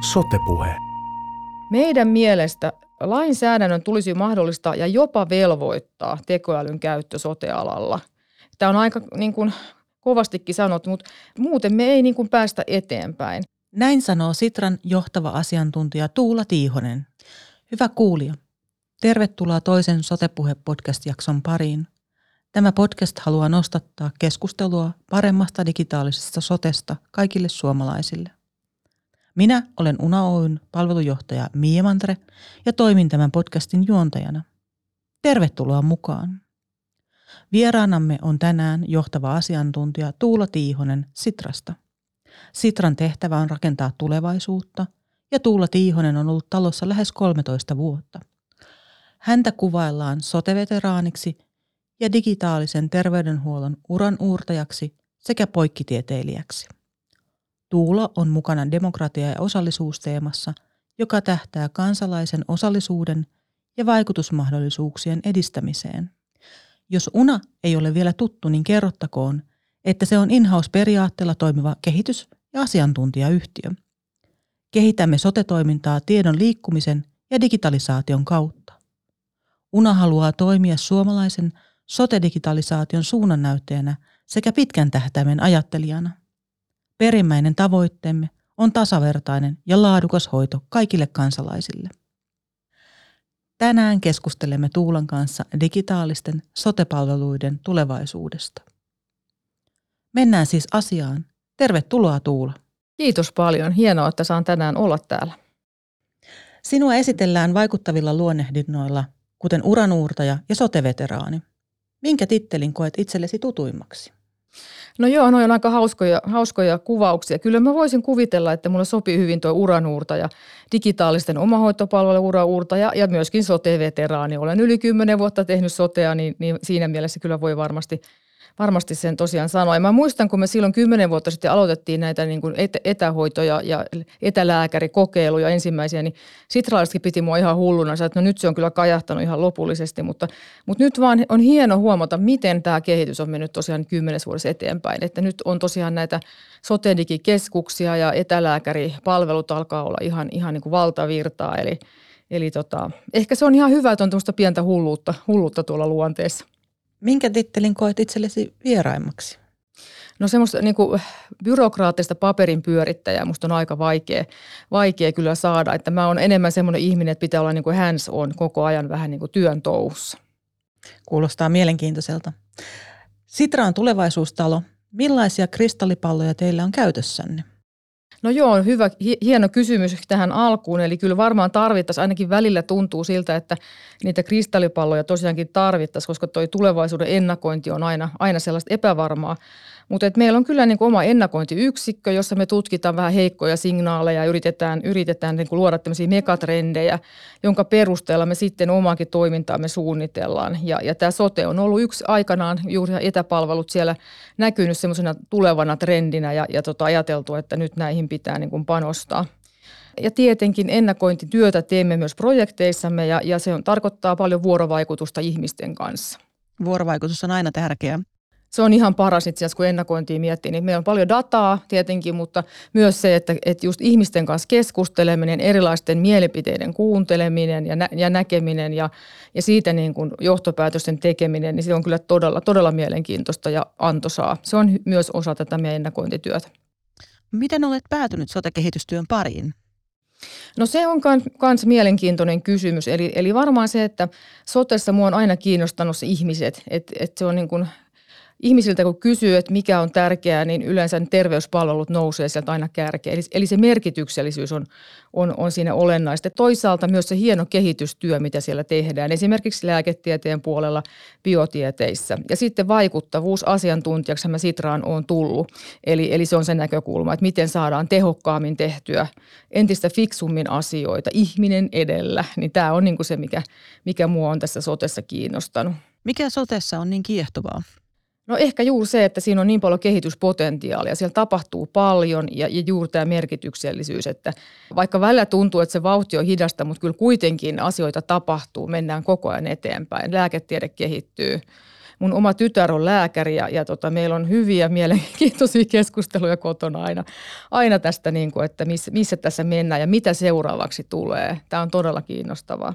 Sotepuhe. Meidän mielestä lainsäädännön tulisi mahdollistaa ja jopa velvoittaa tekoälyn käyttö sotealalla. Tämä on aika niin kuin, kovastikin sanottu, mutta muuten me ei niin kuin, päästä eteenpäin. Näin sanoo Sitran johtava asiantuntija Tuula Tiihonen. Hyvä kuulija. Tervetuloa toisen Sotepuhe-podcast-jakson pariin. Tämä podcast haluaa nostattaa keskustelua paremmasta digitaalisesta sotesta kaikille suomalaisille. Minä olen Una Oyn palvelujohtaja Mia Mantre ja toimin tämän podcastin juontajana. Tervetuloa mukaan. Vieraanamme on tänään johtava asiantuntija Tuula Tiihonen Sitrasta. Sitran tehtävä on rakentaa tulevaisuutta ja Tuula Tiihonen on ollut talossa lähes 13 vuotta. Häntä kuvaillaan soteveteraaniksi ja digitaalisen terveydenhuollon uran uurtajaksi sekä poikkitieteilijäksi. Tuula on mukana demokratia- ja osallisuusteemassa, joka tähtää kansalaisen osallisuuden ja vaikutusmahdollisuuksien edistämiseen. Jos UNA ei ole vielä tuttu, niin kerrottakoon, että se on in-house-periaatteella toimiva kehitys- ja asiantuntijayhtiö. Kehitämme sotetoimintaa tiedon liikkumisen ja digitalisaation kautta. UNA haluaa toimia suomalaisen sote-digitalisaation suunnannäyttäjänä sekä pitkän tähtäimen ajattelijana – Perimmäinen tavoitteemme on tasavertainen ja laadukas hoito kaikille kansalaisille. Tänään keskustelemme Tuulan kanssa digitaalisten sotepalveluiden tulevaisuudesta. Mennään siis asiaan. Tervetuloa Tuula. Kiitos paljon. Hienoa, että saan tänään olla täällä. Sinua esitellään vaikuttavilla luonnehdinnoilla, kuten uranuurtaja ja soteveteraani. Minkä tittelin koet itsellesi tutuimmaksi? No joo, noin on aika hauskoja, hauskoja kuvauksia. Kyllä mä voisin kuvitella, että mulle sopii hyvin tuo uranuurta ja digitaalisten omahoitopalvelujen uranuurta ja, ja myöskin sote-veteraani. Olen yli kymmenen vuotta tehnyt sotea, niin, niin siinä mielessä kyllä voi varmasti – varmasti sen tosiaan sanoi. Mä muistan, kun me silloin kymmenen vuotta sitten aloitettiin näitä niin kuin etähoitoja ja etälääkärikokeiluja ensimmäisiä, niin sitralaisetkin piti mua ihan hulluna, että no nyt se on kyllä kajahtanut ihan lopullisesti, mutta, mutta nyt vaan on hieno huomata, miten tämä kehitys on mennyt tosiaan kymmenes vuodessa eteenpäin. Että nyt on tosiaan näitä sotedigikeskuksia ja etälääkäripalvelut alkaa olla ihan, ihan niin kuin valtavirtaa, eli Eli tota, ehkä se on ihan hyvä, että on tuosta pientä hulluutta, hulluutta tuolla luonteessa. Minkä tittelin koet itsellesi vieraimmaksi? No semmoista niin kuin, byrokraattista paperin pyörittäjää musta on aika vaikea, vaikea kyllä saada. Että mä oon enemmän semmoinen ihminen, että pitää olla niin kuin hands on koko ajan vähän niin kuin työn touhussa. Kuulostaa mielenkiintoiselta. Sitra on tulevaisuustalo. Millaisia kristallipalloja teillä on käytössänne? No joo, hyvä, hieno kysymys tähän alkuun. Eli kyllä varmaan tarvittaisiin, ainakin välillä tuntuu siltä, että niitä kristallipalloja tosiaankin tarvittaisiin, koska tuo tulevaisuuden ennakointi on aina, aina sellaista epävarmaa. Mutta meillä on kyllä niin kuin oma ennakointiyksikkö, jossa me tutkitaan vähän heikkoja signaaleja ja yritetään, yritetään niin kuin luoda tämmöisiä megatrendejä, jonka perusteella me sitten omaakin toimintaamme suunnitellaan. Ja, ja tämä sote on ollut yksi aikanaan, juuri etäpalvelut siellä näkynyt semmoisena tulevana trendinä ja, ja tota ajateltu, että nyt näihin pitää niin kuin panostaa. Ja tietenkin ennakointityötä teemme myös projekteissamme ja, ja se on, tarkoittaa paljon vuorovaikutusta ihmisten kanssa. Vuorovaikutus on aina tärkeää se on ihan paras itse asiassa, kun ennakointia miettii. Niin meillä on paljon dataa tietenkin, mutta myös se, että, että just ihmisten kanssa keskusteleminen, erilaisten mielipiteiden kuunteleminen ja, nä, ja näkeminen ja, ja siitä niin kuin johtopäätösten tekeminen, niin se on kyllä todella, todella mielenkiintoista ja antoisaa. Se on myös osa tätä meidän ennakointityötä. Miten olet päätynyt sote-kehitystyön pariin? No se on myös mielenkiintoinen kysymys. Eli, eli varmaan se, että sotessa mua on aina kiinnostanut ihmiset. Että et se on niin kuin ihmisiltä kun kysyy, että mikä on tärkeää, niin yleensä terveyspalvelut nousee sieltä aina kärkeen. Eli, eli se merkityksellisyys on, on, on siinä olennaista. Toisaalta myös se hieno kehitystyö, mitä siellä tehdään, esimerkiksi lääketieteen puolella biotieteissä. Ja sitten vaikuttavuus asiantuntijaksi mä Sitraan on tullut. Eli, eli se on se näkökulma, että miten saadaan tehokkaammin tehtyä entistä fiksummin asioita ihminen edellä. Niin tämä on niin kuin se, mikä, mikä mua on tässä sotessa kiinnostanut. Mikä sotessa on niin kiehtovaa? No ehkä juuri se, että siinä on niin paljon kehityspotentiaalia. Siellä tapahtuu paljon ja, ja juuri tämä merkityksellisyys, että vaikka välillä tuntuu, että se vauhti on hidasta, mutta kyllä kuitenkin asioita tapahtuu, mennään koko ajan eteenpäin. Lääketiede kehittyy, mun oma tytär on lääkäri ja, ja tota, meillä on hyviä mielenkiintoisia keskusteluja kotona aina, aina tästä, niin kuin, että missä, missä tässä mennään ja mitä seuraavaksi tulee. Tämä on todella kiinnostavaa.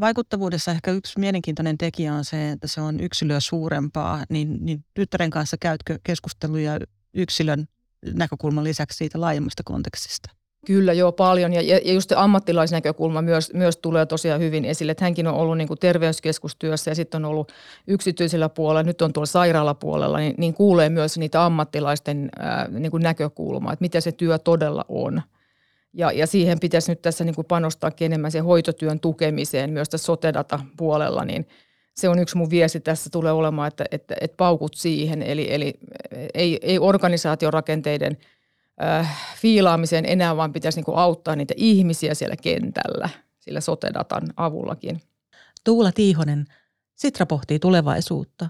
Vaikuttavuudessa ehkä yksi mielenkiintoinen tekijä on se, että se on yksilöä suurempaa, niin, niin tyttären kanssa käytkö keskusteluja yksilön näkökulman lisäksi siitä laajemmasta kontekstista? Kyllä joo paljon ja, ja just ammattilaisnäkökulma myös, myös tulee tosiaan hyvin esille, että hänkin on ollut niin kuin terveyskeskustyössä ja sitten on ollut yksityisellä puolella, nyt on tuolla sairaalapuolella, niin, niin kuulee myös niitä ammattilaisten ää, niin kuin näkökulmaa, että mitä se työ todella on. Ja, ja siihen pitäisi nyt tässä niin panostaa enemmän sen hoitotyön tukemiseen myös tässä sotedata-puolella, niin se on yksi mun viesti tässä tulee olemaan, että, että, että paukut siihen, eli, eli ei, ei organisaatiorakenteiden – äh, fiilaamiseen enää, vaan pitäisi niin auttaa niitä ihmisiä siellä kentällä sillä sotedatan avullakin. Tuula Tiihonen, Sitra pohtii tulevaisuutta.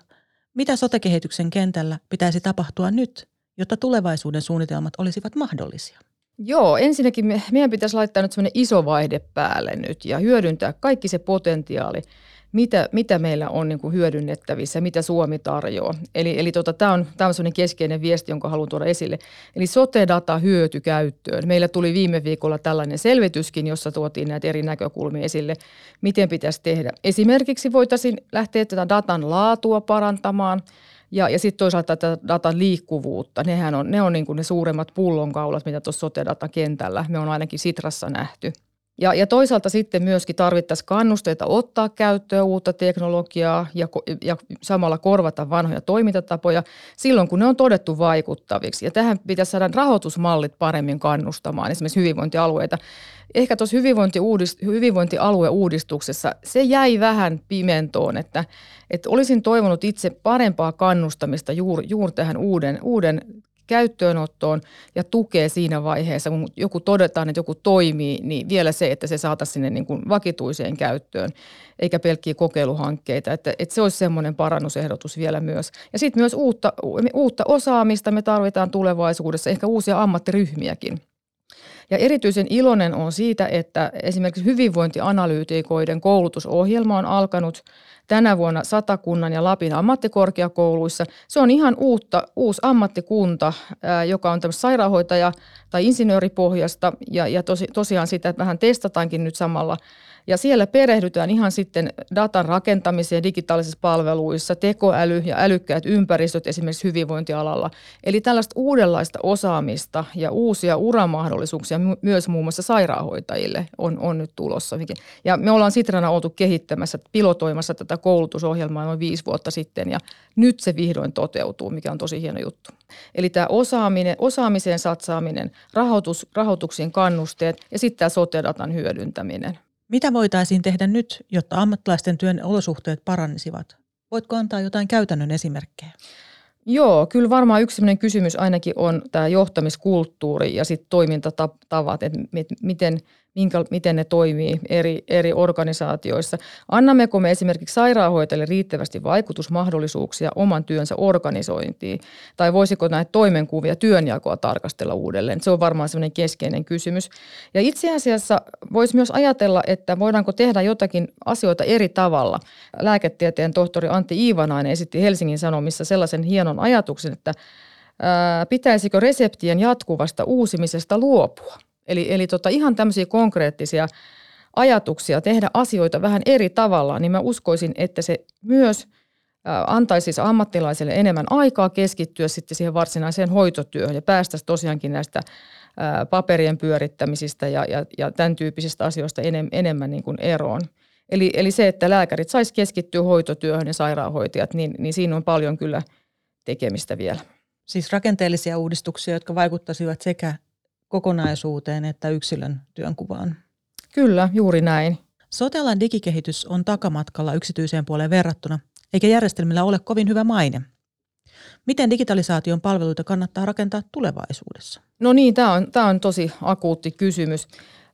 Mitä sotekehityksen kentällä pitäisi tapahtua nyt, jotta tulevaisuuden suunnitelmat olisivat mahdollisia? Joo, ensinnäkin me, meidän pitäisi laittaa nyt semmoinen iso vaihde päälle nyt ja hyödyntää kaikki se potentiaali, mitä, mitä meillä on niin kuin hyödynnettävissä, mitä Suomi tarjoaa. Eli, eli tota, tämä on, tää on sellainen keskeinen viesti, jonka haluan tuoda esille. Eli sote-data hyöty käyttöön. Meillä tuli viime viikolla tällainen selvityskin, jossa tuotiin näitä eri näkökulmia esille, miten pitäisi tehdä. Esimerkiksi voitaisiin lähteä tätä datan laatua parantamaan – ja, ja sitten toisaalta tätä datan liikkuvuutta, nehän on, ne on niin kuin ne suuremmat pullonkaulat, mitä tuossa sote-datakentällä me on ainakin Sitrassa nähty. Ja, ja toisaalta sitten myöskin tarvittaisiin kannusteita ottaa käyttöön uutta teknologiaa ja, ja samalla korvata vanhoja toimintatapoja silloin, kun ne on todettu vaikuttaviksi. Ja tähän pitäisi saada rahoitusmallit paremmin kannustamaan esimerkiksi hyvinvointialueita. Ehkä tuossa hyvinvointialueuudistuksessa se jäi vähän pimentoon, että, että olisin toivonut itse parempaa kannustamista juuri, juuri tähän uuden, uuden käyttöönottoon ja tukee siinä vaiheessa, kun joku todetaan, että joku toimii, niin vielä se, että se saataisiin sinne niin kuin vakituiseen käyttöön, eikä pelkkiä kokeiluhankkeita. Että, että se olisi semmoinen parannusehdotus vielä myös. Ja sitten myös uutta, uutta osaamista me tarvitaan tulevaisuudessa, ehkä uusia ammattiryhmiäkin. Ja erityisen iloinen on siitä, että esimerkiksi hyvinvointianalyytikoiden koulutusohjelma on alkanut – tänä vuonna Satakunnan ja Lapin ammattikorkeakouluissa. Se on ihan uutta, uusi ammattikunta, joka on tämmöistä sairaanhoitaja- tai insinööripohjasta ja, ja tosi, tosiaan sitä vähän testataankin nyt samalla – ja siellä perehdytään ihan sitten datan rakentamiseen digitaalisissa palveluissa, tekoäly ja älykkäät ympäristöt esimerkiksi hyvinvointialalla. Eli tällaista uudenlaista osaamista ja uusia uramahdollisuuksia myös muun muassa sairaanhoitajille on, on nyt tulossa. Ja me ollaan Sitrana oltu kehittämässä, pilotoimassa tätä koulutusohjelmaa noin viisi vuotta sitten ja nyt se vihdoin toteutuu, mikä on tosi hieno juttu. Eli tämä osaaminen, osaamiseen satsaaminen, rahoitus, rahoituksien kannusteet ja sitten tämä sote-datan hyödyntäminen. Mitä voitaisiin tehdä nyt, jotta ammattilaisten työn olosuhteet parannisivat? Voitko antaa jotain käytännön esimerkkejä? Joo, kyllä varmaan yksi sellainen kysymys ainakin on tämä johtamiskulttuuri ja sitten toimintatavat, että miten – minkä, miten ne toimii eri, eri organisaatioissa. Annammeko me esimerkiksi sairaanhoitajille riittävästi vaikutusmahdollisuuksia oman työnsä organisointiin? Tai voisiko näitä toimenkuvia työnjakoa tarkastella uudelleen? Se on varmaan sellainen keskeinen kysymys. Ja itse asiassa voisi myös ajatella, että voidaanko tehdä jotakin asioita eri tavalla. Lääketieteen tohtori Antti Iivanainen esitti Helsingin Sanomissa sellaisen hienon ajatuksen, että pitäisikö reseptien jatkuvasta uusimisesta luopua? Eli, eli tota ihan tämmöisiä konkreettisia ajatuksia tehdä asioita vähän eri tavalla, niin mä uskoisin, että se myös antaisi siis ammattilaiselle enemmän aikaa keskittyä sitten siihen varsinaiseen hoitotyöhön ja päästäisiin tosiaankin näistä paperien pyörittämisistä ja, ja, ja tämän tyyppisistä asioista enem, enemmän niin kuin eroon. Eli, eli se, että lääkärit sais keskittyä hoitotyöhön ja sairaanhoitajat, niin, niin siinä on paljon kyllä tekemistä vielä. Siis rakenteellisia uudistuksia, jotka vaikuttaisivat sekä kokonaisuuteen että yksilön työnkuvaan. Kyllä, juuri näin. Sotealan digikehitys on takamatkalla yksityiseen puoleen verrattuna, eikä järjestelmillä ole kovin hyvä maine. Miten digitalisaation palveluita kannattaa rakentaa tulevaisuudessa? No niin, tämä on, tämä on tosi akuutti kysymys.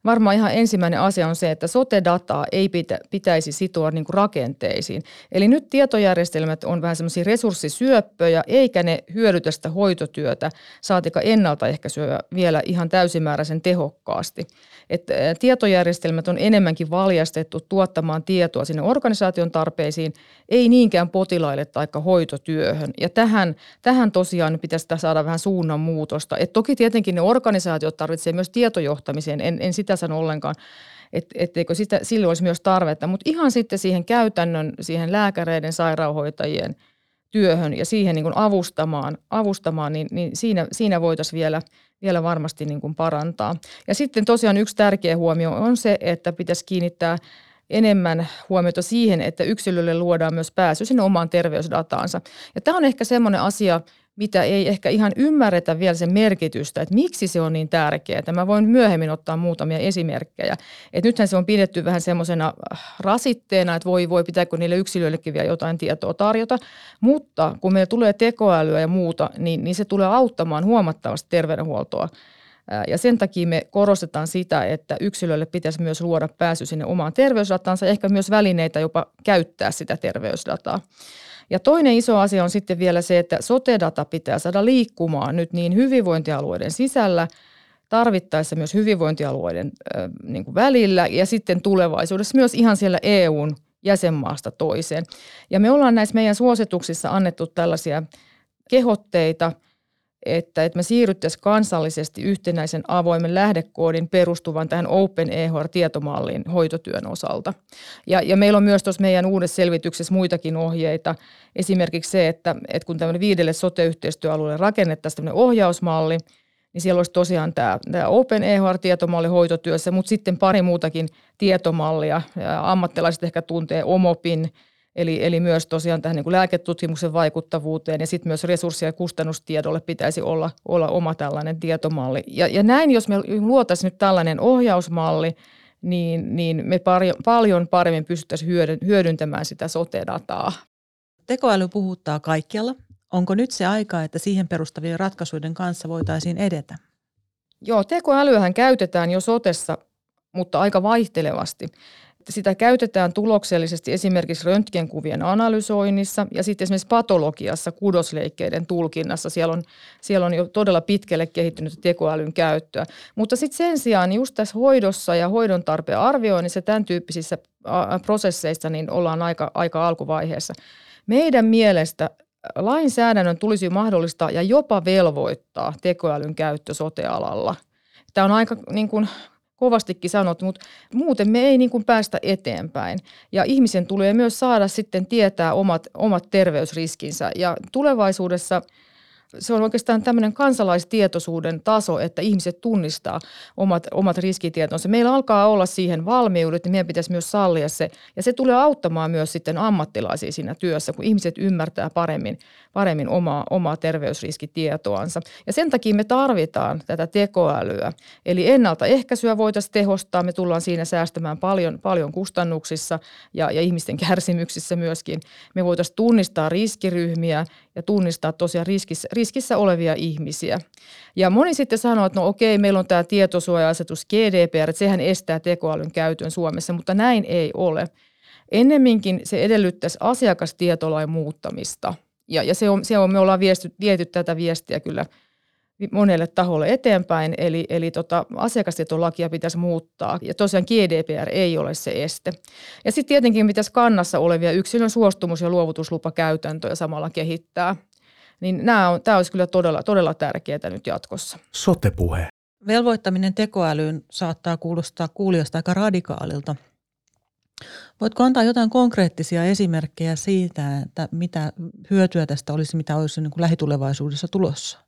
Varmaan ihan ensimmäinen asia on se, että sote-dataa ei pitä, pitäisi sitoa niin kuin rakenteisiin. Eli nyt tietojärjestelmät on vähän semmoisia resurssisyöppöjä, eikä ne hyödytä sitä hoitotyötä, saatika ennaltaehkäisyä vielä ihan täysimääräisen tehokkaasti. Että tietojärjestelmät on enemmänkin valjastettu tuottamaan tietoa sinne organisaation tarpeisiin, ei niinkään potilaille tai hoitotyöhön. Ja tähän, tähän tosiaan pitäisi saada vähän suunnanmuutosta. Et toki tietenkin ne organisaatiot tarvitsevat myös tietojohtamiseen, en, en sitä sano ollenkaan, et, etteikö sitä, silloin olisi myös tarvetta, mutta ihan sitten siihen käytännön, siihen lääkäreiden, sairaanhoitajien työhön ja siihen niin kuin avustamaan, avustamaan niin, niin siinä, siinä voitaisiin vielä, vielä varmasti niin kuin parantaa. Ja sitten tosiaan yksi tärkeä huomio on se, että pitäisi kiinnittää enemmän huomiota siihen, että yksilölle luodaan myös pääsy sinne omaan terveysdataansa. Ja tämä on ehkä semmoinen asia, mitä ei ehkä ihan ymmärretä vielä sen merkitystä, että miksi se on niin tärkeää. Mä voin myöhemmin ottaa muutamia esimerkkejä. Et nythän se on pidetty vähän semmoisena rasitteena, että voi, voi pitääkö niille yksilöillekin vielä jotain tietoa tarjota. Mutta kun meillä tulee tekoälyä ja muuta, niin, niin se tulee auttamaan huomattavasti terveydenhuoltoa. Ja sen takia me korostetaan sitä, että yksilölle pitäisi myös luoda pääsy sinne omaan terveysdatansa, ehkä myös välineitä jopa käyttää sitä terveysdataa. Ja toinen iso asia on sitten vielä se, että sote-data pitää saada liikkumaan nyt niin hyvinvointialueiden sisällä, tarvittaessa myös hyvinvointialueiden äh, niin kuin välillä ja sitten tulevaisuudessa myös ihan siellä EUn jäsenmaasta toiseen. Ja me ollaan näissä meidän suosituksissa annettu tällaisia kehotteita – että, että me siirryttäisiin kansallisesti yhtenäisen avoimen lähdekoodin perustuvan tähän Open EHR-tietomalliin hoitotyön osalta. Ja, ja meillä on myös tuossa meidän uudessa selvityksessä muitakin ohjeita. Esimerkiksi se, että, että kun tämmöinen viidelle sote-yhteistyöalueelle rakennettaisiin tämmöinen ohjausmalli, niin siellä olisi tosiaan tämä, tämä Open EHR-tietomalli hoitotyössä, mutta sitten pari muutakin tietomallia. Ammattilaiset ehkä tuntee Omopin – Eli, eli myös tosiaan tähän niin kuin lääketutkimuksen vaikuttavuuteen ja sitten myös resurssi- ja kustannustiedolle pitäisi olla, olla oma tällainen tietomalli. Ja, ja näin, jos me luotaisiin nyt tällainen ohjausmalli, niin, niin me pari, paljon paremmin pystyttäisiin hyödyntämään sitä sote-dataa. Tekoäly puhuttaa kaikkialla. Onko nyt se aika, että siihen perustavien ratkaisuiden kanssa voitaisiin edetä? Joo, tekoälyähän käytetään jo sotessa, mutta aika vaihtelevasti. Sitä käytetään tuloksellisesti esimerkiksi röntgenkuvien analysoinnissa ja sitten esimerkiksi patologiassa, kudosleikkeiden tulkinnassa. Siellä on, siellä on jo todella pitkälle kehittynyt tekoälyn käyttöä. Mutta sitten sen sijaan just tässä hoidossa ja hoidon tarpeen arvioinnissa tämän tyyppisissä prosesseissa niin ollaan aika, aika alkuvaiheessa. Meidän mielestä lainsäädännön tulisi mahdollistaa ja jopa velvoittaa tekoälyn käyttö sotealalla. Tämä on aika niin kuin kovastikin sanottu, mutta muuten me ei niin kuin päästä eteenpäin. Ja ihmisen tulee myös saada sitten tietää omat, omat terveysriskinsä. Ja tulevaisuudessa – se on oikeastaan tämmöinen kansalaistietoisuuden taso, että ihmiset tunnistaa omat, omat riskitietonsa. Meillä alkaa olla siihen valmiudet, niin meidän pitäisi myös sallia se. Ja se tulee auttamaan myös sitten ammattilaisia siinä työssä, kun ihmiset ymmärtää paremmin, paremmin omaa, omaa terveysriskitietoansa. Ja sen takia me tarvitaan tätä tekoälyä. Eli ennaltaehkäisyä voitaisiin tehostaa. Me tullaan siinä säästämään paljon, paljon kustannuksissa ja, ja ihmisten kärsimyksissä myöskin. Me voitaisiin tunnistaa riskiryhmiä ja tunnistaa tosiaan riskissä, riskissä olevia ihmisiä. Ja moni sitten sanoo, että no okei, meillä on tämä tietosuoja-asetus GDPR, että sehän estää tekoälyn käytön Suomessa, mutta näin ei ole. Ennemminkin se edellyttäisi asiakastietolain muuttamista. Ja, ja se on, se on, me ollaan viesty, viety tätä viestiä kyllä monelle taholle eteenpäin, eli, eli tota, asiakastietolakia pitäisi muuttaa. Ja tosiaan GDPR ei ole se este. Ja sitten tietenkin pitäisi kannassa olevia yksilön suostumus- ja luovutuslupakäytäntöjä samalla kehittää – niin nämä on, tämä olisi kyllä todella, todella tärkeää nyt jatkossa. Sotepuhe. Velvoittaminen tekoälyyn saattaa kuulostaa kuulijasta aika radikaalilta. Voitko antaa jotain konkreettisia esimerkkejä siitä, että mitä hyötyä tästä olisi, mitä olisi niin kuin lähitulevaisuudessa tulossa?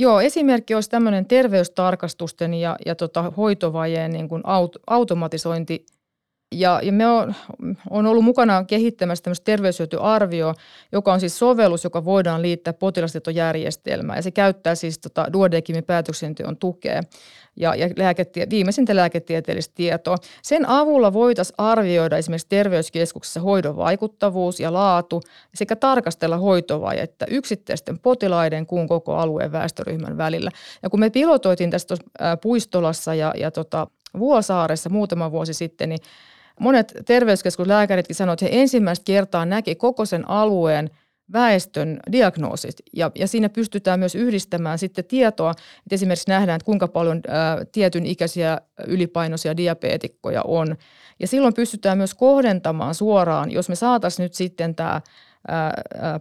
Joo, esimerkki olisi tämmöinen terveystarkastusten ja, ja tota hoitovajeen niin kuin aut, automatisointi Ja, ja me on, on ollut mukana kehittämässä tämmöistä terveyshyötyarvio, joka on siis sovellus, joka voidaan liittää potilastietojärjestelmään. Ja se käyttää siis tota Duodecimin päätöksenteon tukea ja, ja lääketie, viimeisintä lääketieteellistä tietoa. Sen avulla voitaisiin arvioida esimerkiksi terveyskeskuksessa hoidon vaikuttavuus ja laatu sekä tarkastella hoitovajetta yksittäisten potilaiden kuin koko alueen väestöryhmän välillä. Ja kun me pilotoitiin tästä Puistolassa ja, ja tota Vuosaaressa muutama vuosi sitten, niin monet terveyskeskuslääkäritkin sanoivat, että he ensimmäistä kertaa näki koko sen alueen väestön diagnoosit. Ja, ja siinä pystytään myös yhdistämään sitten tietoa, että esimerkiksi nähdään, että kuinka paljon ää, tietyn ikäisiä ylipainoisia diabeetikkoja on. Ja silloin pystytään myös kohdentamaan suoraan, jos me saataisiin nyt sitten tämä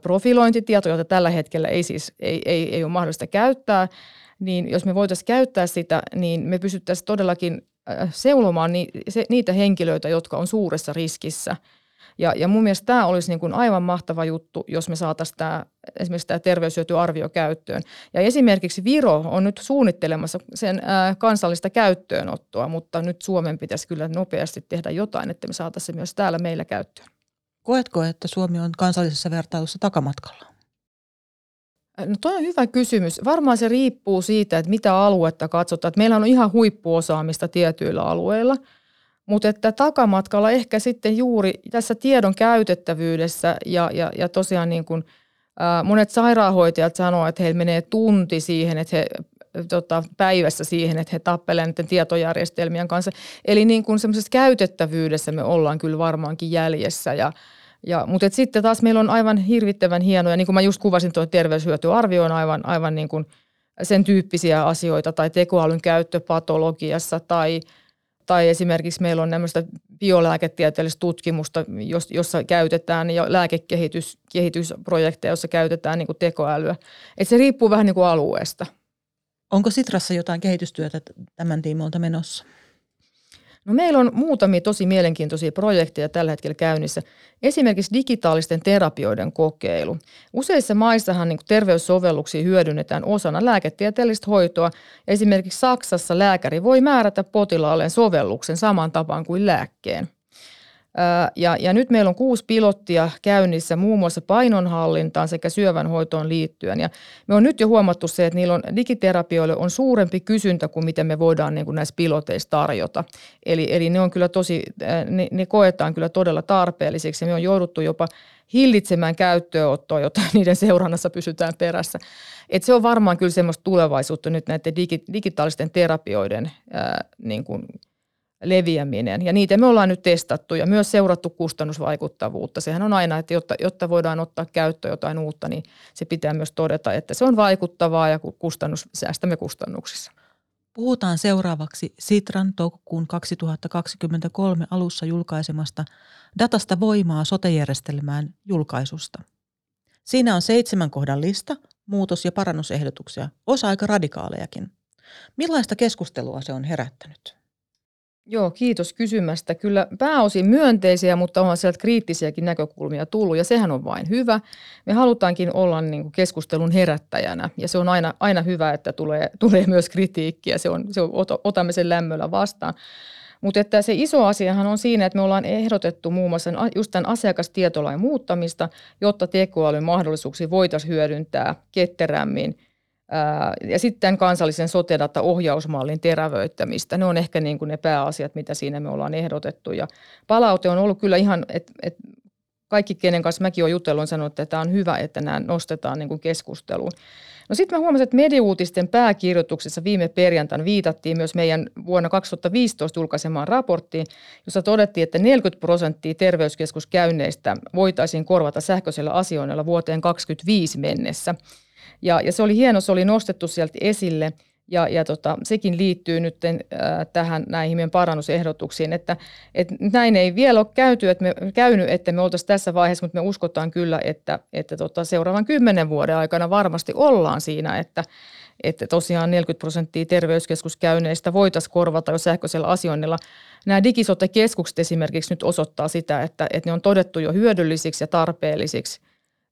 profilointitieto, jota tällä hetkellä ei siis ei, ei, ei ole mahdollista käyttää, niin jos me voitaisiin käyttää sitä, niin me pystyttäisiin todellakin seulomaan niitä henkilöitä, jotka on suuressa riskissä. Ja, ja mun mielestä tämä olisi niin kuin aivan mahtava juttu, jos me saataisiin tämä, esimerkiksi tämä terveyshyötyarvio käyttöön. Ja esimerkiksi Viro on nyt suunnittelemassa sen ää, kansallista käyttöönottoa, mutta nyt Suomen pitäisi kyllä nopeasti tehdä jotain, että me saataisiin se myös täällä meillä käyttöön. Koetko, että Suomi on kansallisessa vertailussa takamatkalla? No toi on hyvä kysymys. Varmaan se riippuu siitä, että mitä aluetta katsotaan. Meillä on ihan huippuosaamista tietyillä alueilla, mutta että takamatkalla ehkä sitten juuri tässä tiedon käytettävyydessä ja, ja, ja tosiaan niin kuin, monet sairaanhoitajat sanoo, että heillä menee tunti siihen, että he tota, päivässä siihen, että he tappelevat näiden tietojärjestelmien kanssa. Eli niin kuin semmoisessa käytettävyydessä me ollaan kyllä varmaankin jäljessä ja – ja, mutta sitten taas meillä on aivan hirvittävän hienoja, niin kuin mä just kuvasin, tuo terveyshyötyarvio on aivan, aivan niin kuin sen tyyppisiä asioita, tai tekoälyn käyttö patologiassa, tai, tai esimerkiksi meillä on tämmöistä biolääketieteellistä tutkimusta, jossa käytetään ja lääkekehitysprojekteja, jossa käytetään niin kuin tekoälyä. Et se riippuu vähän niin kuin alueesta. Onko Sitrassa jotain kehitystyötä tämän tiimoilta menossa? No meillä on muutamia tosi mielenkiintoisia projekteja tällä hetkellä käynnissä. Esimerkiksi digitaalisten terapioiden kokeilu. Useissa maissahan niin terveyssovelluksia hyödynnetään osana lääketieteellistä hoitoa. Esimerkiksi Saksassa lääkäri voi määrätä potilaalleen sovelluksen saman tapaan kuin lääkkeen. Ja, ja nyt meillä on kuusi pilottia käynnissä muun muassa painonhallintaan sekä syövänhoitoon liittyen. Ja me on nyt jo huomattu se, että niillä on digiterapioille on suurempi kysyntä kuin miten me voidaan niin kuin näissä piloteissa tarjota. Eli, eli ne on kyllä tosi, ne, ne koetaan kyllä todella tarpeellisiksi. Me on jouduttu jopa hillitsemään käyttöönottoa, jotta niiden seurannassa pysytään perässä. Et se on varmaan kyllä semmoista tulevaisuutta nyt näiden digi, digitaalisten terapioiden ää, niin kuin leviäminen. Ja niitä me ollaan nyt testattu ja myös seurattu kustannusvaikuttavuutta. Sehän on aina, että jotta, jotta voidaan ottaa käyttöön jotain uutta, niin se pitää myös todeta, että se on vaikuttavaa ja kustannus, säästämme kustannuksissa. Puhutaan seuraavaksi Sitran toukokuun 2023 alussa julkaisemasta Datasta voimaa sotejärjestelmään julkaisusta. Siinä on seitsemän kohdan lista, muutos- ja parannusehdotuksia, osa aika radikaalejakin. Millaista keskustelua se on herättänyt? Joo, kiitos kysymästä. Kyllä pääosin myönteisiä, mutta on sieltä kriittisiäkin näkökulmia tullut ja sehän on vain hyvä. Me halutaankin olla niin kuin keskustelun herättäjänä ja se on aina, aina hyvä, että tulee, tulee myös kritiikkiä. Se on, se on, otamme sen lämmöllä vastaan. Mutta että se iso asiahan on siinä, että me ollaan ehdotettu muun muassa just tämän asiakastietolain muuttamista, jotta tekoälyn mahdollisuuksia voitaisiin hyödyntää ketterämmin – ja sitten kansallisen sotedata-ohjausmallin terävöittämistä. Ne on ehkä niin kuin ne pääasiat, mitä siinä me ollaan ehdotettu. Ja palaute on ollut kyllä ihan, että et kaikki, kenen kanssa mäkin olen jutellut, on sanonut, että tämä on hyvä, että nämä nostetaan niin kuin keskusteluun. No sitten mä huomasin, että mediuutisten pääkirjoituksessa viime perjantaina viitattiin myös meidän vuonna 2015 julkaisemaan raporttiin, jossa todettiin, että 40 prosenttia terveyskeskuskäynneistä voitaisiin korvata sähköisellä asioinnilla vuoteen 2025 mennessä – ja, ja se oli hieno, se oli nostettu sieltä esille ja, ja tota, sekin liittyy nyt äh, tähän näihin meidän parannusehdotuksiin, että, että näin ei vielä ole käyty, että me, käynyt, että me oltaisiin tässä vaiheessa, mutta me uskotaan kyllä, että, että tota, seuraavan kymmenen vuoden aikana varmasti ollaan siinä, että, että tosiaan 40 prosenttia terveyskeskuskäynneistä voitaisiin korvata jo sähköisellä asioinnilla. Nämä digisote-keskukset esimerkiksi nyt osoittaa sitä, että, että ne on todettu jo hyödyllisiksi ja tarpeellisiksi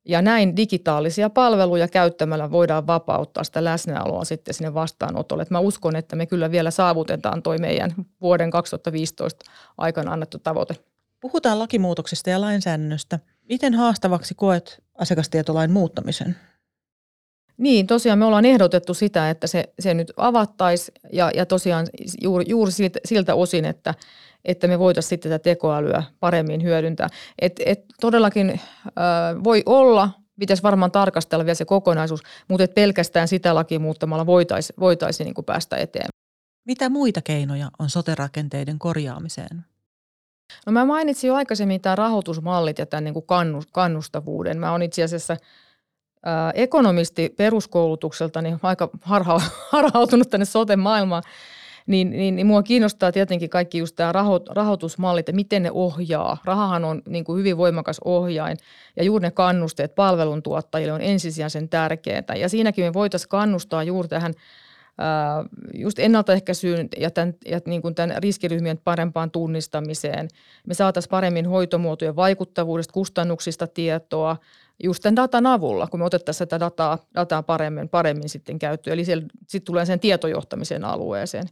Ja näin digitaalisia palveluja käyttämällä voidaan vapauttaa sitä läsnäoloa sitten sinne vastaanotolle. Et mä uskon, että me kyllä vielä saavutetaan toi meidän vuoden 2015 aikana annettu tavoite. Puhutaan lakimuutoksista ja lainsäädännöstä. Miten haastavaksi koet asiakastietolain muuttamisen? Niin, tosiaan me ollaan ehdotettu sitä, että se, se nyt avattaisiin ja, ja tosiaan juuri, juuri siltä, siltä osin, että, että me voitaisiin sitten tätä tekoälyä paremmin hyödyntää. Et, et todellakin äh, voi olla, pitäisi varmaan tarkastella vielä se kokonaisuus, mutta et pelkästään sitä lakia muuttamalla voitaisiin voitaisi niin päästä eteen. Mitä muita keinoja on soterakenteiden korjaamiseen? No mä mainitsin jo aikaisemmin tämä rahoitusmallit ja tämän niin kuin kannustavuuden. Mä oon itse asiassa – ekonomisti peruskoulutukselta, niin aika harha, harhautunut tänne sote-maailmaan, niin, niin, niin mua kiinnostaa tietenkin kaikki just tämä raho, rahoitusmallit ja miten ne ohjaa. Rahahan on niin kuin hyvin voimakas ohjain ja juuri ne kannusteet palveluntuottajille on ensisijaisen tärkeää. Ja siinäkin me voitaisiin kannustaa juuri tähän just ennaltaehkäisyyn ja, tämän, ja niin kuin tämän riskiryhmien parempaan tunnistamiseen. Me saataisiin paremmin hoitomuotojen vaikuttavuudesta, kustannuksista tietoa – just tämän datan avulla, kun me otettaisiin sitä dataa, dataa paremmin, paremmin sitten käyttöön. Eli sitten tulee sen tietojohtamisen alueeseen.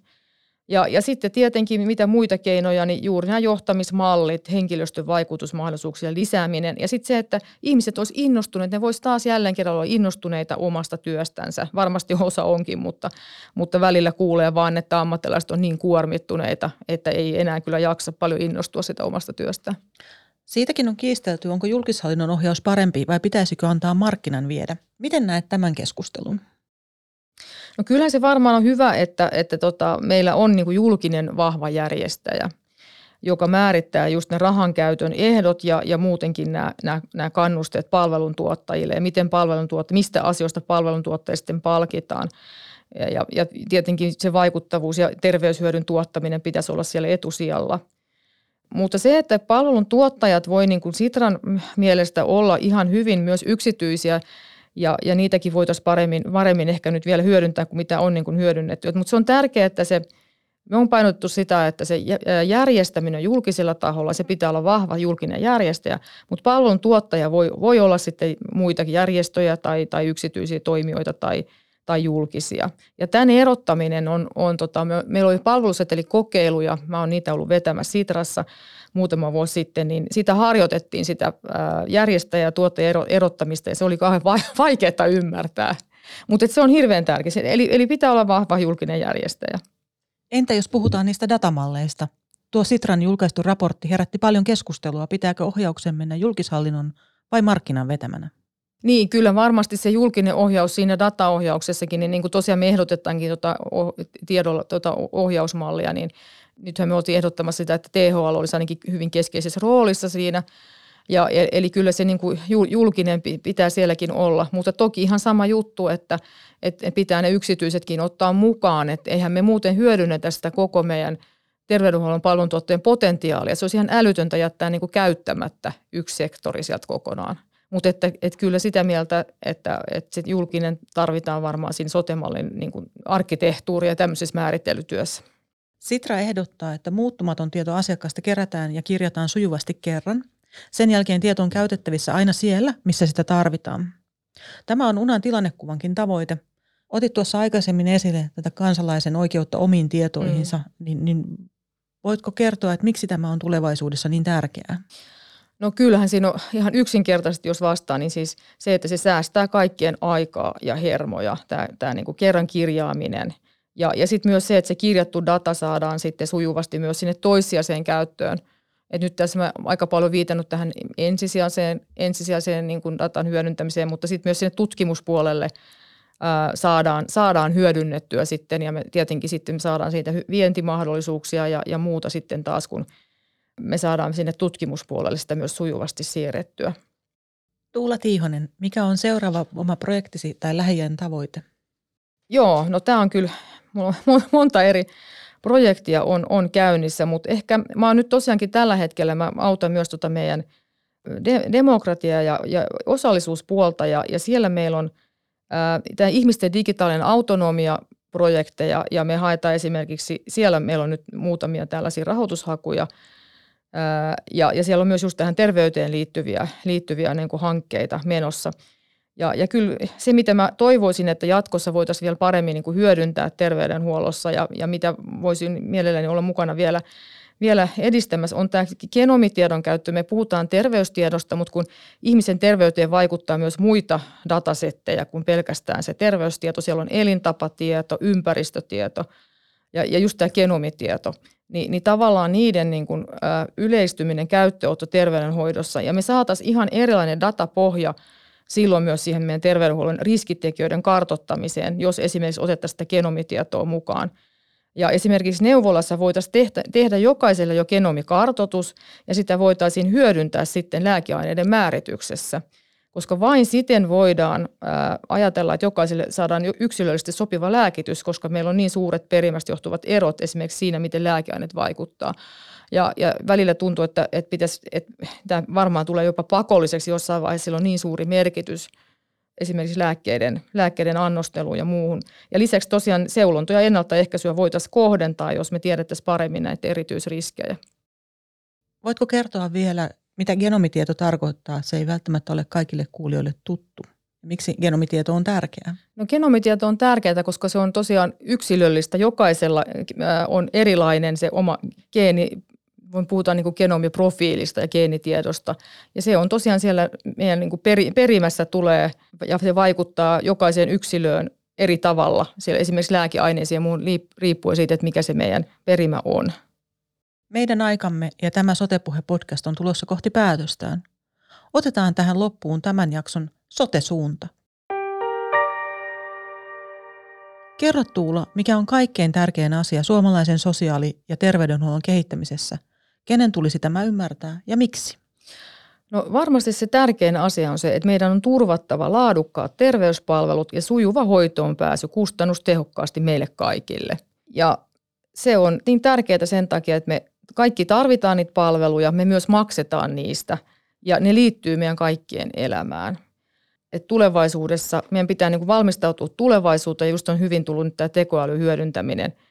Ja, ja sitten tietenkin mitä muita keinoja, niin juuri nämä johtamismallit, henkilöstön vaikutusmahdollisuuksien lisääminen ja sitten se, että ihmiset olisi innostuneet, ne voisi taas jälleen kerran olla innostuneita omasta työstänsä. Varmasti osa onkin, mutta, mutta välillä kuulee vaan, että ammattilaiset on niin kuormittuneita, että ei enää kyllä jaksa paljon innostua sitä omasta työstä. Siitäkin on kiistelty, onko julkishallinnon ohjaus parempi vai pitäisikö antaa markkinan viedä. Miten näet tämän keskustelun? No kyllähän se varmaan on hyvä, että, että tota, meillä on niin kuin julkinen vahva järjestäjä, joka määrittää just ne rahan käytön ehdot ja, ja muutenkin nämä, nämä, nämä kannusteet palveluntuottajille ja miten palveluntuottajille, mistä asioista palveluntuottajia sitten palkitaan. Ja, ja, ja tietenkin se vaikuttavuus ja terveyshyödyn tuottaminen pitäisi olla siellä etusijalla – mutta se, että palvelun tuottajat voi niin kuin Sitran mielestä olla ihan hyvin myös yksityisiä ja, ja niitäkin voitaisiin paremmin, paremmin ehkä nyt vielä hyödyntää kuin mitä on niin kuin hyödynnetty. Mutta se on tärkeää, että se, me on painotettu sitä, että se järjestäminen julkisella taholla, se pitää olla vahva julkinen järjestäjä, mutta palvelun tuottaja voi, voi olla sitten muitakin järjestöjä tai, tai yksityisiä toimijoita tai, tai julkisia. Ja tämän erottaminen on, on tota, me, meillä oli palvelusetelikokeiluja, mä oon niitä ollut vetämässä Sitrassa muutama vuosi sitten, niin sitä harjoitettiin sitä järjestäjä- ja tuottajan erottamista ja se oli kauhean vaikeaa ymmärtää. Mutta se on hirveän tärkeä, eli, eli pitää olla vahva julkinen järjestäjä. Entä jos puhutaan niistä datamalleista? Tuo Sitran julkaistu raportti herätti paljon keskustelua. Pitääkö ohjauksen mennä julkishallinnon vai markkinan vetämänä? Niin, kyllä varmasti se julkinen ohjaus siinä dataohjauksessakin, niin, niin kuin tosiaan me ehdotetaankin tuota, tiedolla tuota ohjausmallia, niin nythän me oltiin ehdottamassa sitä, että THL olisi ainakin hyvin keskeisessä roolissa siinä. Ja, eli kyllä se niin kuin julkinen pitää sielläkin olla, mutta toki ihan sama juttu, että, että pitää ne yksityisetkin ottaa mukaan, että eihän me muuten hyödynnetä sitä koko meidän terveydenhuollon palveluntuotteen potentiaalia. Se olisi ihan älytöntä jättää niin kuin käyttämättä yksi sektori sieltä kokonaan. Mutta että, että kyllä sitä mieltä, että, että sit julkinen tarvitaan varmaan siinä sotemallin niin kuin arkkitehtuuri ja tämmöisessä määrittelytyössä. Sitra ehdottaa, että muuttumaton tieto asiakkaasta kerätään ja kirjataan sujuvasti kerran. Sen jälkeen tieto on käytettävissä aina siellä, missä sitä tarvitaan. Tämä on UNAN tilannekuvankin tavoite. Otit tuossa aikaisemmin esille tätä kansalaisen oikeutta omiin tietoihinsa, mm. niin, niin voitko kertoa, että miksi tämä on tulevaisuudessa niin tärkeää? No kyllähän siinä on ihan yksinkertaisesti, jos vastaa, niin siis se, että se säästää kaikkien aikaa ja hermoja, tämä, tämä niin kuin kerran kirjaaminen. Ja, ja sitten myös se, että se kirjattu data saadaan sitten sujuvasti myös sinne toissijaiseen käyttöön. Et nyt tässä mä aika paljon viitannut tähän ensisijaiseen, ensisijaiseen niin kuin datan hyödyntämiseen, mutta sitten myös sinne tutkimuspuolelle ää, saadaan, saadaan hyödynnettyä sitten ja me tietenkin sitten me saadaan siitä vientimahdollisuuksia ja, ja muuta sitten taas, kun – me saadaan sinne tutkimuspuolelle sitä myös sujuvasti siirrettyä. Tuula Tiihonen, mikä on seuraava oma projektisi tai lähiön tavoite? Joo, no tämä on kyllä, mulla on monta eri projektia on, on käynnissä, mutta ehkä mä oon nyt tosiaankin tällä hetkellä, mä autan myös tota meidän de, demokratia- ja, ja osallisuuspuolta ja, ja siellä meillä on tämä ihmisten digitaalinen autonomia projekteja ja me haetaan esimerkiksi, siellä meillä on nyt muutamia tällaisia rahoitushakuja – Ja, ja siellä on myös just tähän terveyteen liittyviä, liittyviä niin kuin hankkeita menossa. Ja, ja kyllä se, mitä mä toivoisin, että jatkossa voitaisiin vielä paremmin niin kuin hyödyntää terveydenhuollossa ja, ja mitä voisin mielelläni olla mukana vielä, vielä edistämässä, on tämä genomitiedon käyttö. Me puhutaan terveystiedosta, mutta kun ihmisen terveyteen vaikuttaa myös muita datasetteja kuin pelkästään se terveystieto. Siellä on elintapatieto, ympäristötieto ja, ja just tämä genomitieto. Niin, niin tavallaan niiden niin kuin, ä, yleistyminen käyttöotto terveydenhoidossa ja me saataisiin ihan erilainen datapohja – silloin myös siihen meidän terveydenhuollon riskitekijöiden kartottamiseen, jos esimerkiksi otettaisiin sitä genomitietoa mukaan. Ja esimerkiksi neuvolassa voitaisiin tehdä, tehdä jokaiselle jo genomikartoitus ja sitä voitaisiin hyödyntää sitten lääkeaineiden määrityksessä, koska vain siten voidaan ajatella, että jokaiselle saadaan yksilöllisesti sopiva lääkitys, koska meillä on niin suuret perimästä johtuvat erot esimerkiksi siinä, miten lääkeaineet vaikuttaa. Ja, ja välillä tuntuu, että, että, pitäisi, että tämä varmaan tulee jopa pakolliseksi jossain vaiheessa, sillä on niin suuri merkitys esimerkiksi lääkkeiden, lääkkeiden annosteluun ja muuhun. Ja lisäksi tosiaan seulontoja ja ennaltaehkäisyä voitaisiin kohdentaa, jos me tiedettäisiin paremmin näitä erityisriskejä. Voitko kertoa vielä, mitä genomitieto tarkoittaa? Se ei välttämättä ole kaikille kuulijoille tuttu. Miksi genomitieto on tärkeää? No genomitieto on tärkeää, koska se on tosiaan yksilöllistä. Jokaisella on erilainen se oma geeni voin puhutaan niin kuin genomiprofiilista ja geenitiedosta. Ja se on tosiaan siellä meidän niin kuin peri, perimässä tulee ja se vaikuttaa jokaiseen yksilöön eri tavalla. Siellä esimerkiksi lääkeaineisiin ja muun riippuen siitä, että mikä se meidän perimä on. Meidän aikamme ja tämä Sotepuhe-podcast on tulossa kohti päätöstään. Otetaan tähän loppuun tämän jakson sote-suunta. Kerro Tuula, mikä on kaikkein tärkein asia suomalaisen sosiaali- ja terveydenhuollon kehittämisessä – Kenen tulisi tämä ymmärtää ja miksi? No varmasti se tärkein asia on se, että meidän on turvattava laadukkaat terveyspalvelut ja sujuva hoitoon pääsy kustannustehokkaasti meille kaikille. Ja se on niin tärkeää sen takia, että me kaikki tarvitaan niitä palveluja, me myös maksetaan niistä ja ne liittyy meidän kaikkien elämään. Et tulevaisuudessa meidän pitää niin valmistautua tulevaisuuteen, just on hyvin tullut nyt tämä tekoälyn hyödyntäminen –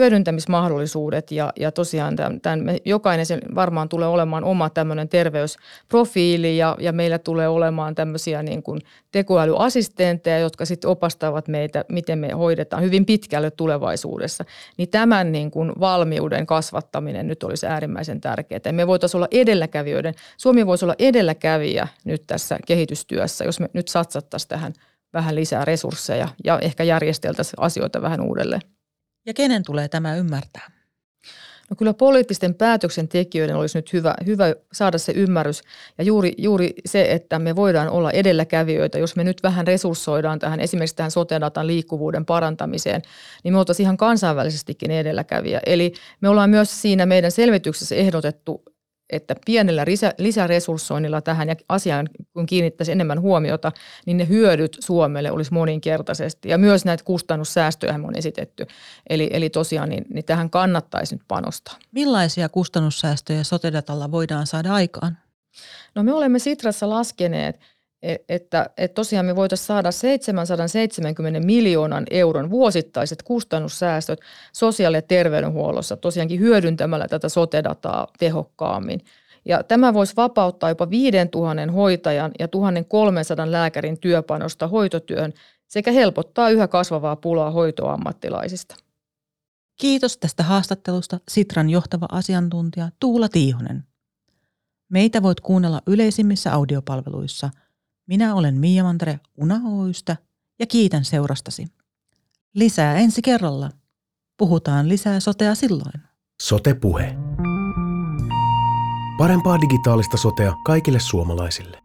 hyödyntämismahdollisuudet ja, ja tosiaan tämän, tämän, jokainen sen varmaan tulee olemaan oma tämmöinen terveysprofiili ja, ja meillä tulee olemaan tämmöisiä niin kuin tekoälyassistentteja, jotka sitten opastavat meitä, miten me hoidetaan hyvin pitkälle tulevaisuudessa. Niin tämän niin kuin valmiuden kasvattaminen nyt olisi äärimmäisen tärkeää. Me voitaisiin olla edelläkävijöiden, Suomi voisi olla edelläkävijä nyt tässä kehitystyössä, jos me nyt satsattaisiin tähän vähän lisää resursseja ja ehkä järjesteltäisiin asioita vähän uudelleen. Ja kenen tulee tämä ymmärtää? No kyllä poliittisten päätöksentekijöiden olisi nyt hyvä, hyvä saada se ymmärrys ja juuri, juuri se, että me voidaan olla edelläkävijöitä, jos me nyt vähän resurssoidaan tähän esimerkiksi tähän sote-datan liikkuvuuden parantamiseen, niin me oltaisiin ihan kansainvälisestikin edelläkävijä. Eli me ollaan myös siinä meidän selvityksessä ehdotettu että pienellä lisäresurssoinnilla tähän ja asiaan, kun kiinnittäisi enemmän huomiota, niin ne hyödyt Suomelle olisi moninkertaisesti. Ja myös näitä kustannussäästöjä on esitetty. Eli, eli tosiaan niin, niin tähän kannattaisi nyt panostaa. Millaisia kustannussäästöjä sotedatalla voidaan saada aikaan? No me olemme Sitrassa laskeneet, että, että tosiaan me voitaisiin saada 770 miljoonan euron vuosittaiset kustannussäästöt sosiaali- ja terveydenhuollossa tosiaankin hyödyntämällä tätä sote-dataa tehokkaammin. Ja tämä voisi vapauttaa jopa 5000 hoitajan ja 1300 lääkärin työpanosta hoitotyön sekä helpottaa yhä kasvavaa pulaa hoitoammattilaisista. Kiitos tästä haastattelusta Sitran johtava asiantuntija Tuula Tiihonen. Meitä voit kuunnella yleisimmissä audiopalveluissa – minä olen Mia Mantre Una Oystä ja kiitän seurastasi. Lisää ensi kerralla. Puhutaan lisää sotea silloin. Sote-puhe. Parempaa digitaalista sotea kaikille suomalaisille.